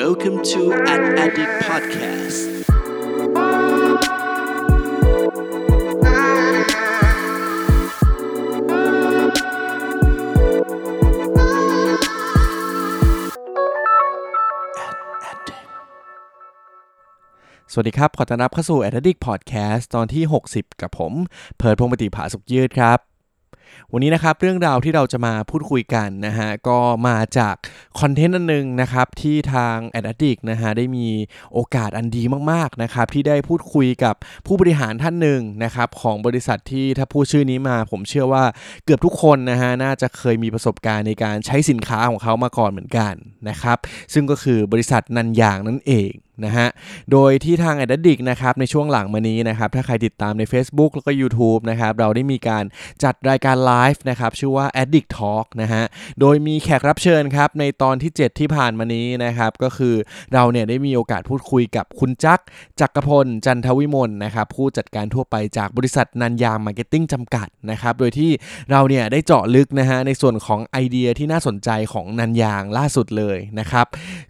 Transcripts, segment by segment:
Welcome to Ad Addict Podcast สวัสดีครับ ขอต้อนรับเข้าสู่ a d d i c t Podcast ตอนที่ 60 กับผม เพิร์ดพงปฏิภาสุขยืดครับ วันนี้นะครับเรื่องราวที่เราจะมาพูดคุยกันนะฮะก็มาจากคอนเทนต์อันนึงนะครับที่ทาง a d d i c t นะฮะได้มีโอกาสอันดีมากๆนะครับที่ได้พูดคุยกับผู้บริหารท่านหนึ่งนะครับของบริษัทที่ถ้าพูดชื่อนี้มาผมเชื่อว่าเกือบทุกคนนะฮะน่าจะเคยมีประสบการณ์ในการใช้สินค้าของเขามาก่อนเหมือนกันนะครับซึ่งก็คือบริษัทนันยางนั่นเองนะฮะ โดยที่ทาง a d d i c t นะครับในช่วงหลังมานี้นะครับ ถ้าใครติดตามใน Facebook แล้วก็ YouTube นะครับ เราได้มีการจัดรายการไลฟ์นะครับ ชื่อว่า Addict Talk นะฮะ โดยมีแขกรับเชิญครับ ในตอนที่ 7 ที่ผ่านมานี้นะครับ ก็คือเราเนี่ยได้มีโอกาสพูดคุยกับคุณจักจักรพล จันทวิมลนะครับผู้จัดการทั่วไปจากบริษัทนันยางมาร์เก็ตติ้งจำกัดนะครับ โดยที่เราเนี่ยได้เจาะลึกนะฮะในส่วนของไอเดียที่น่าสนใจของนันยางล่าสุดเลยนะครับ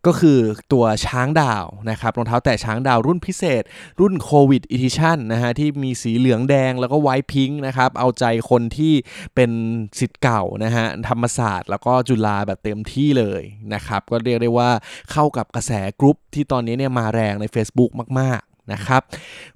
ก็คือตัวช้างดาวนะครับรองเท้าแตะช้างดาวรุ่นพิเศษ รุ่นโควิด edition นะฮะที่มีสีเหลืองแดงแล้วก็ white pink นะครับเอาใจคนที่เป็นศิษย์เก่านะฮะธรรมศาสตร์ แล้วก็จุฬาแบบเต็มที่เลยนะครับก็เรียกได้ว่าเข้ากับกระแสกรุ๊ปที่ตอนนี้เนี่ยมาแรงใน Facebook มากๆ นะครับ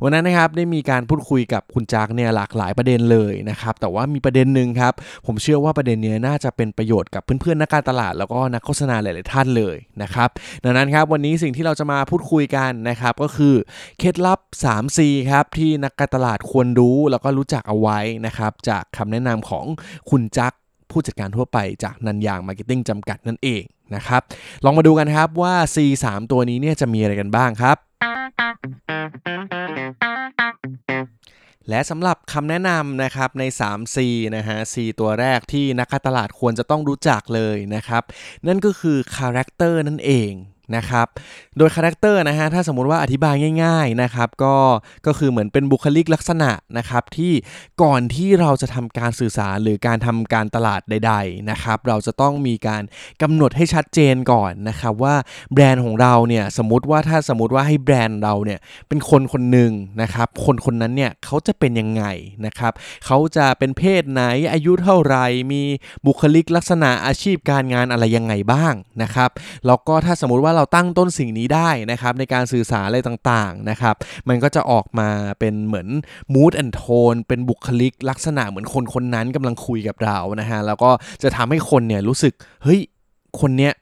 วันนั้นนะครับได้มีการพูดคุยกับคุณจักเนี่ยหลากหลายประเด็นเลยนะครับแต่ว่ามีประเด็นหนึ่งครับผมเชื่อว่าประเด็นนี้น่าจะเป็นประโยชน์กับเพื่อนๆนักการตลาดแล้วก็นักโฆษณาหลายๆท่านเลยนะครับดังนั้นครับวันนี้สิ่งที่เราจะมาพูดคุยกันนะครับก็คือเคล็ดลับ 3C ครับที่นักการตลาดควรรู้แล้วก็รู้จักเอาไว้นะครับจากคำแนะนำของคุณจักผู้จัดการทั่วไปจากนันยางมาร์เก็ตติ้งจำกัดนั่นเองนะครับลองมาดูกันครับว่า C 3ตัวนี้เนี่ยจะมีอะไรกันบ้างครับ และสำหรับคำแนะนำนะครับใน 3C นะฮะ C ตัวแรกที่นักการตลาดควรจะต้องรู้จักเลยนะครับ นั่นก็คือ Character นั่นเอง นะครับ โดย character นะฮะ ถ้าสมมุติว่าอธิบายง่าย ๆนะครับ ก็ ก็คือเหมือนเป็นบุคลิกลักษณะนะครับ ที่ก่อนที่เราจะทำการสื่อสารหรือการทำการตลาดใด ๆ นะครับ เราจะต้องมีการกำหนดให้ชัดเจนก่อนนะครับว่าแบรนด์ของเราเนี่ย สมมติว่าถ้าสมมติว่าให้แบรนด์เราเนี่ยเป็นคนคนหนึ่งนะครับ คนคนนั้นเนี่ยเขาจะเป็นยังไงนะครับ เขาจะเป็นเพศไหน อายุเท่าไหรมีบุคลิกลักษณะอาชีพการงานอะไรยังไงบ้างนะครับ แล้วก็ถ้าสมมติว่าเราตั้งต้นสิ่งนี้ได้นะครับในการสื่อสารอะไรต่างๆนะครับมันก็จะออกมาเป็นเหมือน mood and tone เป็นบุคลิกลักษณะเหมือนคนคนนั้นกำลังคุยกับเรานะฮะแล้วก็จะทำให้คนเนี่ยรู้สึกเฮ้ยคนเนี้ย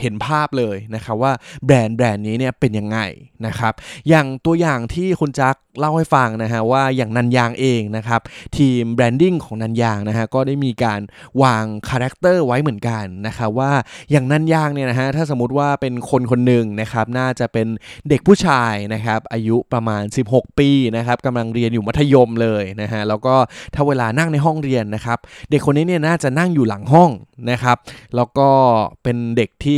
เห็นภาพเลยนะครับว่าแบรนด์แบรนด์นี้เนี่ยเป็นยังไงนะครับ อย่างตัวอย่างที่คุณจักเล่าให้ฟังนะฮะว่าอย่างนันยางเองนะครับ ทีม branding ของนันยางนะฮะก็ได้มีการวาง character ไว้เหมือนกันนะครับว่าอย่างนันยางเนี่ยนะฮะถ้าสมมติว่าเป็นคนคนหนึ่งนะครับน่าจะเป็นเด็กผู้ชายนะครับอายุประมาณ 16 ปีนะครับกำลังเรียนอยู่มัธยมเลยนะฮะแล้วก็ถ้าเวลานั่งในห้องเรียนนะครับ เด็กคนนี้เนี่ยน่าจะนั่งอยู่หลังห้องนะครับ แล้วก็เป็นเด็กที่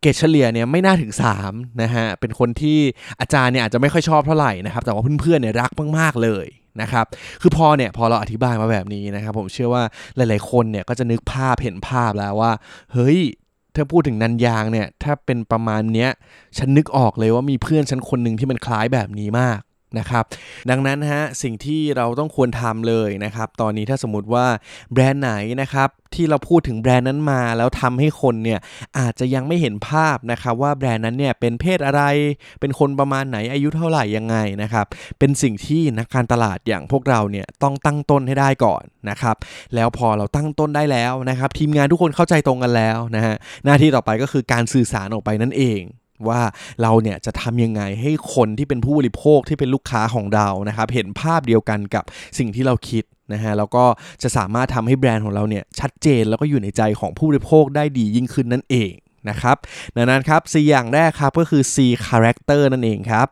เกรดเฉลี่ยเนี่ยไม่น่าถึง3นะฮะเป็นคนที่อาจารย์เนี่ยอาจจะไม่ค่อยชอบเท่าไหร่นะครับแต่ว่าเพื่อนๆเนี่ยรักมากๆเลยนะครับคือพอเนี่ยพอเราอธิบายมาแบบนี้นะครับผมเชื่อว่าหลายๆคนเนี่ยก็จะนึกภาพเห็นภาพแล้วว่า เฮ้ยถ้าพูดถึงนันยางเนี่ยถ้าเป็นประมาณเนี้ยฉันนึกออกเลยว่ามีเพื่อนฉันคนหนึ่งที่มันคล้ายแบบนี้มาก นะครับดังนั้นฮะสิ่งที่เราต้องควรทำเลยนะครับตอนนี้ถ้าสมมติว่าแบรนด์ไหนนะครับที่เราพูดถึงแบรนด์นั้นมา แล้วทำให้คนเนี่ยอาจจะยังไม่เห็นภาพนะครับว่าแบรนด์นั้นเนี่ยเป็นเพศอะไร เป็นคนประมาณไหนอายุเท่าไหร่ยังไงนะครับเป็นสิ่งที่นักการตลาดอย่างพวกเราเนี่ยต้องตั้งต้นให้ได้ก่อนนะครับแล้วพอเราตั้งต้นได้แล้วนะครับทีมงานทุกคนเข้าใจตรงกันแล้วนะฮะหน้าที่ต่อไปก็คือการสื่อสารออกไปนั่นเอง ว่าเราเนี่ยจะทำยังไงให้คนที่เป็นผู้บริโภคที่เป็นลูกค้าของเรานะครับ เห็นภาพเดียวกันกับสิ่งที่เราคิดนะฮะแล้วก็จะสามารถทำให้แบรนด์ของเราเนี่ยชัดเจนแล้วก็อยู่ในใจของผู้บริโภคได้ดียิ่งขึ้นนั่นเองนะครับดังนั้นครับ C อย่างแรกครับก็คือ C character นั่นเองครับ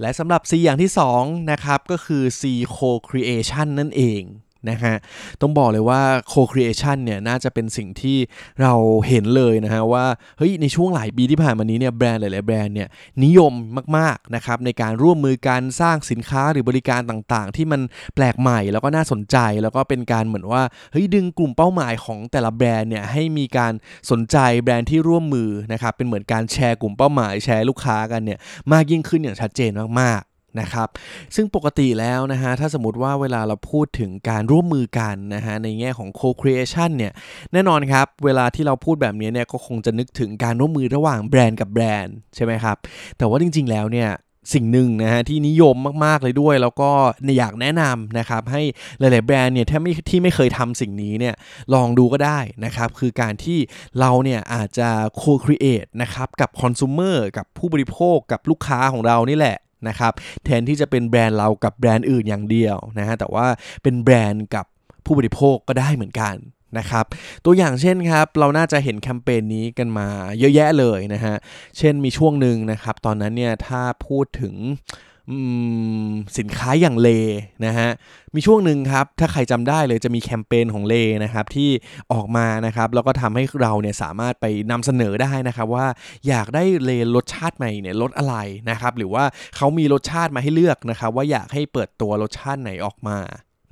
และสำหรับ C อย่างที่2นะครับก็คือ C co-creation นั่นเอง นะฮะ ต้องบอกเลยว่า co-creation เนี่ยน่าจะเป็นสิ่งที่เราเห็นเลยนะฮะว่าเฮ้ยในช่วงหลายปีที่ผ่านมานี้เนี่ยแบรนด์หลายๆแบรนด์เนี่ยนิยมมากๆนะครับในการร่วมมือการสร้างสินค้าหรือบริการต่างๆ ที่มันแปลกใหม่แล้วก็น่าสนใจแล้วก็เป็นการเหมือนว่าเฮ้ยดึงกลุ่มเป้าหมายของแต่ละแบรนด์เนี่ยให้มีการสนใจแบรนด์ที่ร่วมมือนะครับเป็นเหมือนการแชร์กลุ่มเป้าหมายแชร์ลูกค้ากันเนี่ยมากยิ่งขึ้นอย่างชัดเจนมากๆ นะครับ ซึ่งปกติแล้วนะฮะถ้าสมมติว่าเวลาเราพูดถึงการร่วมมือกันนะฮะในแง่ของ co-creation เนี่ยแน่นอนครับ เวลาที่เราพูดแบบนี้เนี่ยก็คงจะนึกถึงการร่วมมือระหว่างแบรนด์กับแบรนด์ใช่ไหมครับ แต่ว่าจริง ๆ แล้วเนี่ยสิ่งหนึ่งนะฮะที่นิยมมากๆเลยด้วย แล้วก็อยากแนะนำนะครับให้หลาย ๆ แบรนด์เนี่ยถ้าไม่ที่ไม่เคยทำสิ่งนี้เนี่ยลองดูก็ได้นะครับคือการที่เราเนี่ยอาจจะ co-create นะครับกับคอน sumer กับผู้บริโภคกับลูกค้าของเรานี่แหละ นะครับแทนที่จะเป็นแบรนด์เรากับแบรนด์อื่นอย่างเดียวนะฮะแต่ว่าเป็นแบรนด์กับผู้บริโภคก็ได้เหมือนกันนะครับตัวอย่างเช่นครับเราน่าจะเห็นแคมเปญนี้กันมาเยอะแยะเลยนะฮะเช่นมีช่วงหนึ่งนะครับตอนนั้นเนี่ยถ้าพูดถึง สินค้าอย่างเลนะฮะมีช่วงหนึ่งครับ ถ้าใครจำได้เลยจะมีแคมเปญของเลนะครับที่ออกมานะครับแล้วก็ทำให้เราเนี่ยสามารถไปนำเสนอได้นะครับว่าอยากได้เลรสชาติใหม่เนี่ยรสอะไรนะครับหรือว่าเขามีรสชาติมาให้เลือกนะครับว่าอยากให้เปิดตัวรสชาติไหนออกมา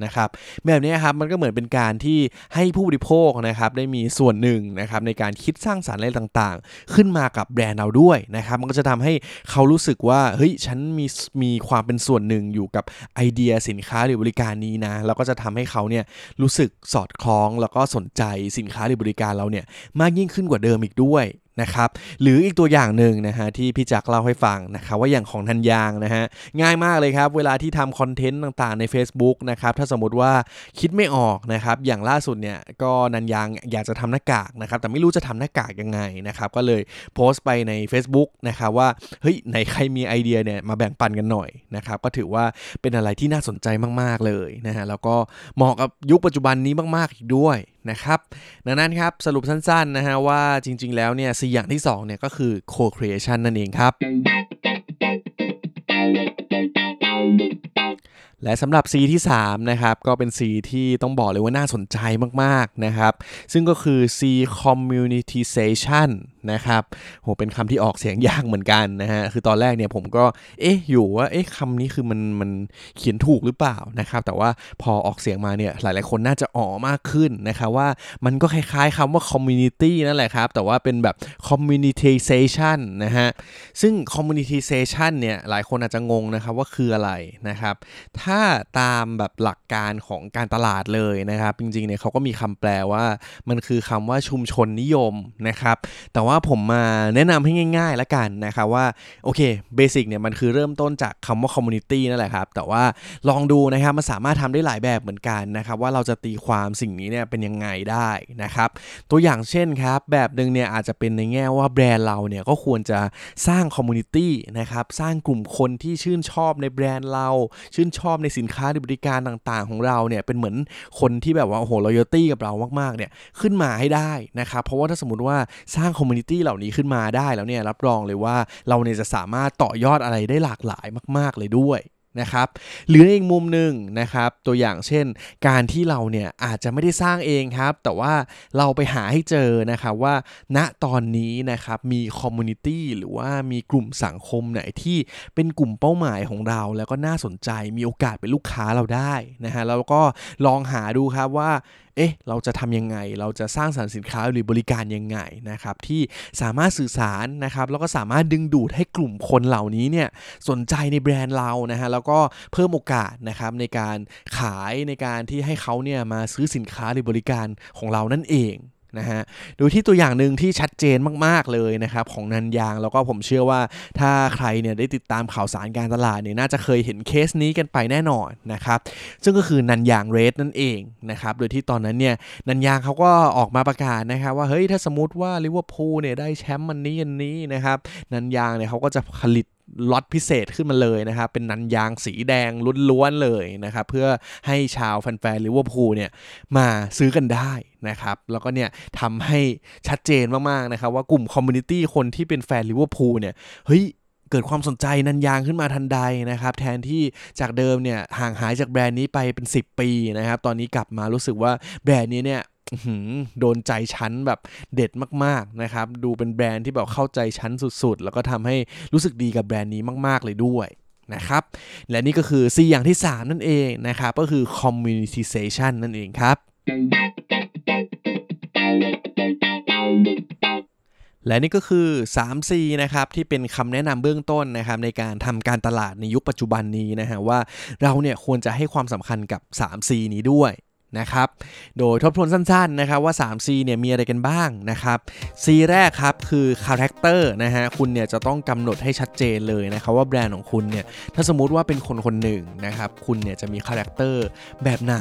นะครับแบบนี้ครับมันก็เหมือนเป็นการที่ให้ผู้บริโภคนะครับได้มีส่วนหนึ่งนะครับในการคิดสร้างสารรค์อะไรต่างๆ ขึ้นมากับแบรนด์เราด้วยนะครับมันก็จะทำให้เขารู้สึกว่าเฮ้ยฉันมีมีความเป็นส่วนหนึ่งอยู่กับไอเดียสินค้าหรือบริการนี้นะแล้วก็จะทำให้เขาเนี่ยรู้สึกสอดคล้องแล้วก็สนใจสินค้าหรือบริการเราเนี่ยมากยิ่งขึ้นกว่าเดิมอีกด้วย นะครับหรืออีกตัวอย่างหนึ่งนะฮะที่พี่จักเล่าให้ฟังนะครับว่าอย่างของทันยางนะฮะง่ายมากเลยครับ เวลาที่ทำคอนเทนต์ต่างๆใน Facebook นะครับถ้าสมมติว่าคิดไม่ออกนะครับอย่างล่าสุดเนี่ยก็นันยางอยากจะทำหน้ากากนะครับแต่ไม่รู้จะทำหน้ากากยังไงนะครับก็เลยโพสต์ไปใน Facebook นะครับว่าเฮ้ยไหนใครมีไอเดียเนี่ยมาแบ่งปันกันหน่อยนะครับก็ถือว่าเป็นอะไรที่น่าสนใจมากๆเลยนะฮะแล้วก็เหมาะกับยุคปัจจุบันนี้มากๆอีกด้วยนะครับ ดังนั้นครับ สรุปสั้นๆนะฮะว่าจริงๆแล้วเนี่ยสี่อย่างที่2เนี่ยก็คือ co-creation นั่นเองครับ และสำหรับ C ที่ 3 นะครับ ก็เป็น C ที่ต้องบอกเลยว่าน่าสนใจมากๆนะครับ ซึ่งก็คือ C communitization นะครับโหเป็นคำที่ออกเสียงยากเหมือนกันนะฮะคือตอนแรกเนี่ยผมก็เอ๊ะอยู่ว่าเอ๊ะคำนี้คือมันมันเขียนถูกหรือเปล่านะครับแต่ว่าพอออกเสียงมาเนี่ยหลายๆคนน่าจะอ๋อมากขึ้นนะครับว่ามันก็คล้ายๆคำว่า community นั่นแหละครับแต่ว่าเป็นแบบ communitization นะฮะซึ่ง communitization เนี่ยหลายคนอาจจะงงนะครับว่าคืออะไรนะครับถ้าตามแบบหลักการของการตลาดเลยนะครับจริงๆเนี่ยเขาก็มีคำแปลว่ามันคือคำว่าชุมชนนิยมนะครับแต่ว่าว่าผมมาแนะนำให้ง่ายๆแล้วกันนะครับว่าโอเค basic เนี่ยมันคือเริ่มต้นจากคำว่า community นั่นแหละครับ แต่ว่าลองดูนะครับมันสามารถทำได้หลายแบบเหมือนกันนะครับว่าเราจะตีความสิ่งนี้เนี่ยเป็นยังไงได้นะครับตัวอย่างเช่นครับแบบหนึ่งเนี่ยอาจจะเป็นในแง่ว่าแบรนด์เราเนี่ยก็ควรจะสร้าง community นะครับสร้างกลุ่มคนที่ชื่นชอบในแบรนด์เรา ชื่นชอบในสินค้าหรือบริการต่างๆ ของเราเนี่ยเป็นเหมือนคนที่แบบว่าโอ้โห loyalty กับเรามากๆเนี่ยขึ้นมาให้ได้นะครับเพราะว่าถ้าสมมติว่าสร้าง community เหล่านี้ขึ้นมาได้แล้วเนี่ยรับรองเลยว่าเราเนี่ยจะสามารถต่อยอดอะไรได้หลากหลายมาก ๆ เลยด้วยนะครับหรือในอีกมุมหนึ่งนะครับตัวอย่างเช่น การที่เราเนี่ยอาจจะไม่ได้สร้างเองครับ แต่ว่าเราไปหาให้เจอนะครับว่า ณตอนนี้นะครับมีคอมมูนิตี้หรือว่ามีกลุ่มสังคมไหนที่เป็นกลุ่มเป้าหมายของเรา แล้วก็น่าสนใจมีโอกาสเป็นลูกค้าเราได้นะฮะแล้วก็ลองหาดูครับว่า เอ๊ะเราจะทำยังไง เราจะสร้างสรรค์สินค้าหรือบริการยังไงนะครับที่สามารถสื่อสารนะครับแล้วก็สามารถดึงดูดให้กลุ่มคนเหล่านี้เนี่ยสนใจในแบรนด์เรานะฮะแล้วก็เพิ่มโอกาสนะครับในการขายในการที่ให้เขาเนี่ยมาซื้อสินค้าหรือบริการของเรานั่นเอง นะฮะดูที่ตัวอย่างหนึ่งที่ชัดเจนมากๆเลยนะครับของนันยางแล้วก็ผมเชื่อว่าถ้าใครเนี่ยได้ติดตามข่าวสารการตลาดเนี่ยน่าจะเคยเห็นเคสนี้กันไปแน่นอนนะครับซึ่งก็คือนันยาง Red นั่นเองนะครับโดยที่ตอนนั้นเนี่ยนันยางเขาก็ออกมาประกาศนะครับว่าเฮ้ยถ้าสมมติว่าลิเวอร์พูลเนี่ยได้แชมป์มันนี้อันนี้นะครับนันยางเนี่ยเขาก็จะผลิตล็อตพิเศษขึ้นมาเลยนะครับ เป็นนันยางสีแดงล้วนๆเลยนะครับ เพื่อให้ชาวแฟนๆลิเวอร์พูลเนี่ยมาซื้อกันได้ นะครับ แล้วก็เนี่ยทำให้ชัดเจนมากๆนะครับ ว่ากลุ่ม community คนที่เป็นแฟนลิเวอร์พูลเนี่ยเฮ้ยเกิดความสนใจนันยางขึ้นมาทันใดนะครับ แทนที่จากเดิมเนี่ยห่างหายจากแบรนด์นี้ไปเป็น 10 ปีนะครับ ตอนนี้กลับมารู้สึกว่าแบรนด์นี้เนี่ยโดนใจชั้นแบบเด็ดมากๆนะครับ ดูเป็นแบรนด์ที่แบบเข้าใจชั้นสุดๆ แล้วก็ทำให้รู้สึกดีกับแบรนด์นี้มาก ๆ เลยด้วยนะครับ และนี่ก็คือ C อย่างที่ 3 นั่นเองนะครับ ก็คือ communitization นั่นเองครับ และนี่ก็คือ 3C นะครับที่เป็นคำแนะนำเบื้องต้นนะครับในการทำการตลาดในยุคปัจจุบันนี้นะฮะว่าเราเนี่ยควรจะให้ความสำคัญกับ 3C นี้ด้วย นะครับ โดยทบทวนสั้นๆนะครับว่า 3C เนี่ยมีอะไรกันบ้างนะครับ C แรกครับคือ Character นะฮะคุณเนี่ยจะต้องกำหนดให้ชัดเจนเลยนะครับว่าแบรนด์ของคุณเนี่ยถ้าสมมุติว่าเป็นคนคนหนึ่งนะครับคุณเนี่ยจะมี character แบบไหน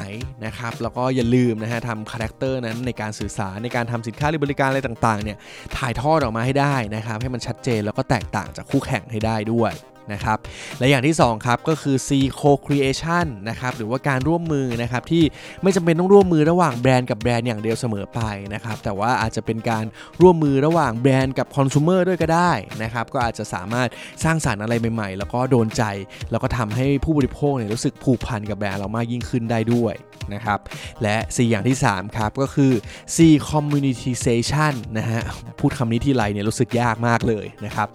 นะครับแล้วก็อย่าลืมนะฮะทำ character นั้นในการสื่อสารในการทำสินค้าหรือบริการอะไรต่างๆเนี่ยถ่ายทอดออกมาให้ได้นะครับให้มันชัดเจนแล้วก็แตกต่างจากคู่แข่งให้ได้ด้วย นะครับและอย่างที่2ครับก็คือ C co-creation นะครับหรือว่าการร่วมมือนะครับที่ไม่จำเป็นต้องร่วมมือระหว่างแบรนด์กับแบรนด์อย่างเดียวเสมอไปนะครับแต่ว่าอาจจะเป็นการร่วมมือระหว่างแบรนด์กับคอน sumer ด้วยก็ได้นะครับก็อาจจะสามารถสร้างสารรค์อะไรใหม่ๆ แล้วก็โดนใจ แล้วก็ทำให้ผู้บริโภคเนี่ยรู้สึกผูกพันกับแบรนด์เรามากยิ่งขึ้นได้ด้วยนะครับและ C อย่างที่ 3 ครับ ก็คือ C communitization นะฮะพูดคำนี้ที่ไรเนี่ยรู้สึกยากมากเลยนะครับ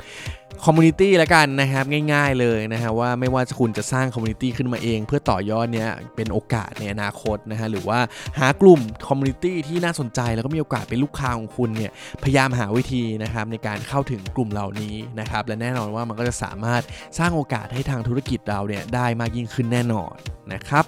community ละกันนะครับง่าย ๆเลยนะฮะว่าไม่ว่าคุณจะสร้าง community ขึ้นมาเอง เพื่อต่อยอดเนี้ยเป็นโอกาสในอนาคตนะฮะหรือว่าหากลุ่ม community ที่น่าสนใจแล้วก็มีโอกาสเป็นลูกค้าของคุณเนี่ยพยายามหาวิธีนะครับในการเข้าถึงกลุ่มเหล่านี้นะครับและแน่นอนว่ามันก็จะสามารถสร้างโอกาสให้ทางธุรกิจเราเนี่ยได้มากยิ่งขึ้นแน่นอนนะครับ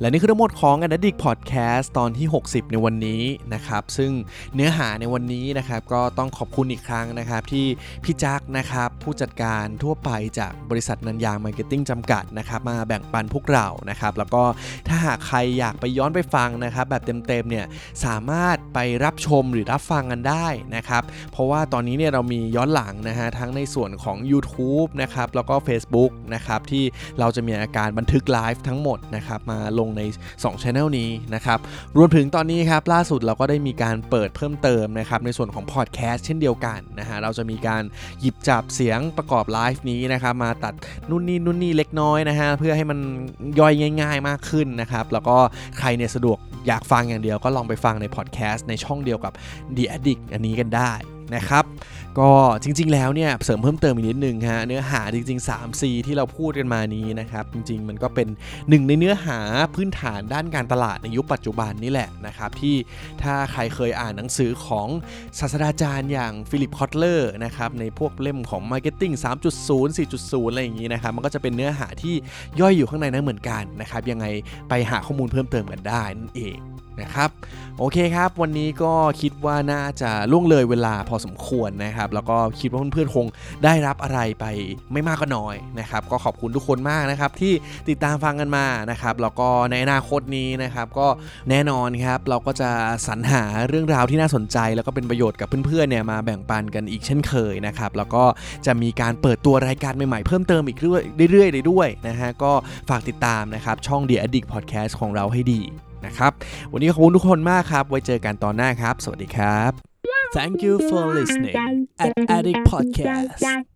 และนี่คือทั้งหมดของ a d d i c t Podcast ตอนที่ 60 ในวันนี้นะครับ ซึ่งเนื้อหาในวันนี้นะครับ ก็ต้องขอบคุณอีกครั้งนะครับ ที่พี่จักนะครับ ผู้จัดการทั่วไปจากบริษัทนันยางมาร์เก็ตติ้งจำกัดนะครับ มาแบ่งปันพวกเรานะครับ แล้วก็ถ้าหากใครอยากไปย้อนไปฟังนะครับ แบบเต็มๆเนี่ยสามารถไปรับชมหรือรับฟังกันได้นะครับ เพราะว่าตอนนี้เนี่ยเรามีย้อนหลังนะฮะทั้งในส่วนของ YouTube นะครับแล้วก็ Facebook นะครับที่เราจะมีอาการบันทึกไลฟ์ทั้งหมดนะครับมาลงใน2 Channel นี้นะครับรวมถึงตอนนี้ครับล่าสุดเราก็ได้มีการเปิดเพิ่มเติมนะครับในส่วนของพอดแคสต์เช่นเดียวกันนะฮะเราจะมีการหยิบจับเสียงประกอบไลฟ์นี้นะครับมาตัดนู่นนี่นู่นนี่เล็กน้อยนะฮะเพื่อให้มันย่อยง่าย ๆมากขึ้นนะครับแล้วก็ใครเนี่ยสะดวกอยากฟังอย่างเดียวก็ลองไปฟังในพอดแคสต์ในช่องเดียวกับ The Addict อันนี้กันได้นะครับ ก็จริง ๆ แล้วเนี่ยเสริมเพิ่มเติมอีกนิดนึงฮะเนื้อหาจริง ๆ 3C ที่เราพูดกันมานี้นะครับ จริง ๆ มันก็เป็นหนึ่งในเนื้อหาพื้นฐานด้านการตลาดในยุคปัจจุบันนี่แหละนะครับ ที่ถ้าใครเคยอ่านหนังสือของศาสตราจารย์อย่างฟิลิปคอตเลอร์นะครับในพวกเล่มของ Marketing 3.0 4.0 อะไรอย่างนี้นะครับ มันก็จะเป็นเนื้อหาที่ย่อยอยู่ข้างในนั้นเหมือนกันนะครับยังไงไปหาข้อมูลเพิ่มเติมกันได้นั่นเอง นะครับโอเคครับ วันนี้ก็คิดว่าน่าจะล่วงเลยเวลาพอสมควรนะครับ แล้วก็คิดว่าเพื่อนๆคงได้รับอะไรไปไม่มากก็น้อยนะครับ ก็ขอบคุณทุกคนมากนะครับที่ติดตามฟังกันมานะครับ แล้วก็ในอนาคตนี้นะครับก็แน่นอนครับเราก็จะสรรหาเรื่องราวที่น่าสนใจ แล้วก็เป็นประโยชน์กับเพื่อนๆเนี่ยมาแบ่งปันกันอีกเช่นเคยนะครับ แล้วก็จะมีการเปิดตัวรายการใหม่ๆเพิ่มเติมอีกเรื่อยๆเลยด้วยนะฮะก็ฝากติดตามนะครับช่อง The Addict Podcast ของเราให้ดี นะครับ วันนี้ขอบคุณทุกคนมากครับ ไว้เจอกันตอนหน้าครับ สวัสดีครับ Thank you for listening at Addict Podcast